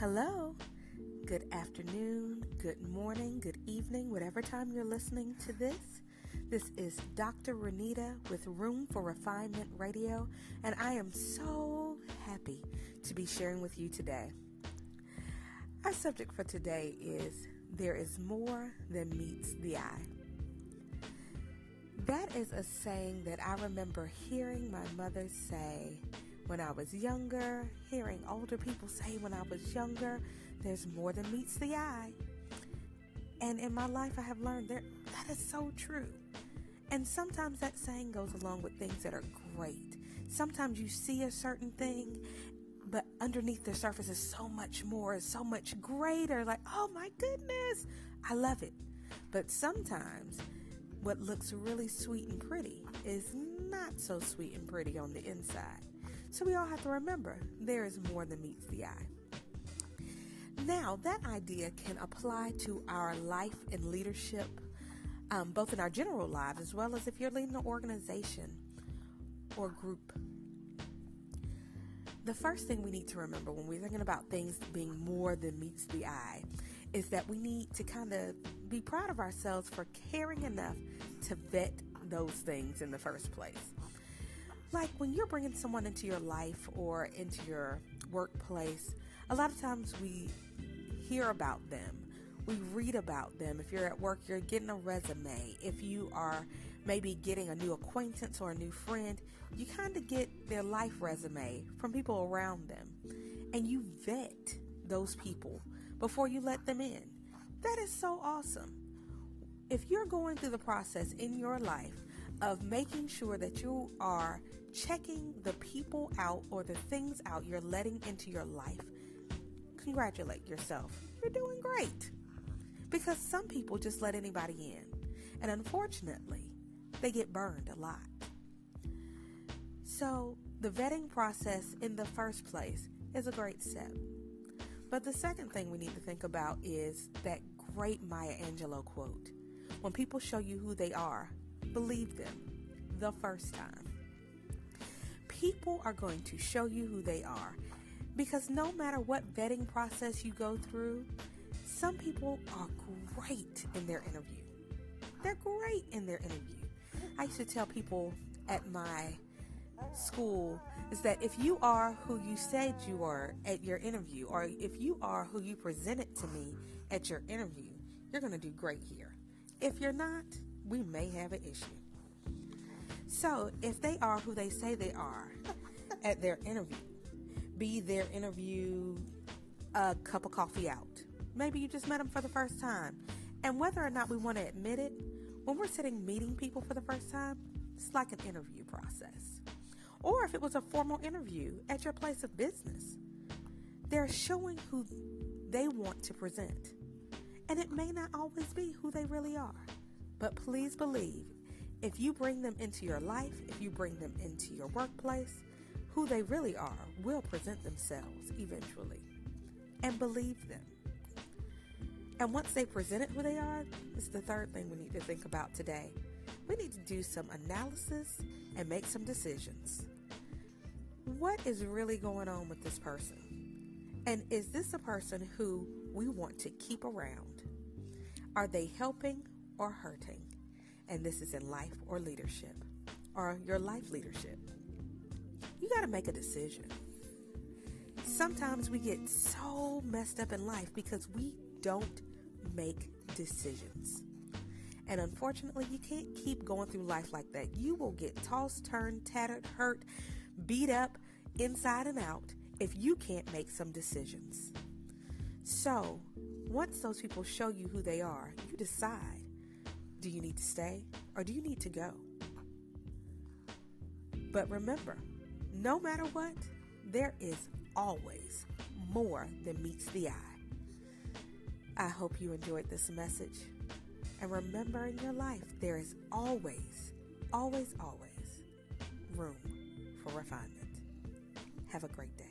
Hello, good afternoon, good morning, good evening, whatever time you're listening to this. This is Dr. Renita with Room for Refinement Radio, and I am so happy to be sharing with you today. Our subject for today is There is More Than Meets the Eye. That is a saying that I remember hearing my mother say when I was younger, hearing older people say when I was younger, there's more than meets the eye. And in my life, I have learned that that is so true. And sometimes that saying goes along with things that are great. Sometimes you see a certain thing, but underneath the surface is so much more, so much greater. Like, oh my goodness, I love it. But sometimes what looks really sweet and pretty is not so sweet and pretty on the inside. So we all have to remember there is more than meets the eye. Now, that idea can apply to our life and leadership, um, both in our general lives as well as if you're leading an organization or group. The first thing we need to remember when we're thinking about things being more than meets the eye is that we need to kind of be proud of ourselves for caring enough to vet those things in the first place. Like when you're bringing someone into your life or into your workplace, a lot of times we hear about them. We read about them. If you're at work, you're getting a resume. If you are maybe getting a new acquaintance or a new friend, you kind of get their life resume from people around them. And you vet those people before you let them in. That is so awesome. If you're going through the process in your life of making sure that you are checking the people out or the things out you're letting into your life, congratulate yourself. You're doing great. Because some people just let anybody in. And unfortunately, they get burned a lot. So, the vetting process in the first place is a great step. But the second thing we need to think about is that great Maya Angelou quote When people show you who they are, believe them the first time people are going to show you who they are. Because no matter what vetting process you go through, some people are great in their interview. They're great in their interview. I used to tell people at my school is that if you are who you said you are at your interview, or if you are who you presented to me at your interview, you're going to do great here. If you're not, we may have an issue. So, if they are who they say they are at their interview, be their interview a cup of coffee out. Maybe you just met them for the first time. And whether or not we want to admit it, when we're sitting meeting people for the first time, it's like an interview process. Or if it was a formal interview at your place of business, they're showing who they want to present. And it may not always be who they really are. But please believe if you bring them into your life, if you bring them into your workplace, who they really are will present themselves eventually. And believe them. And once they present it who they are, it's the third thing we need to think about today. We need to do some analysis and make some decisions. What is really going on with this person? And is this a person who we want to keep around? Are they helping or hurting? And this is in life or leadership, or your life leadership. You got to make a decision. Sometimes we get so messed up in life because we don't make decisions. And unfortunately, you can't keep going through life like that. You will get tossed, turned, tattered, hurt, beat up, inside and out, if you can't make some decisions. So, once those people show you who they are, you decide do you need to stay or do you need to go? But remember, no matter what, there is always more than meets the eye. I hope you enjoyed this message. And remember in your life, there is always, always, always room for refinement. Have a great day.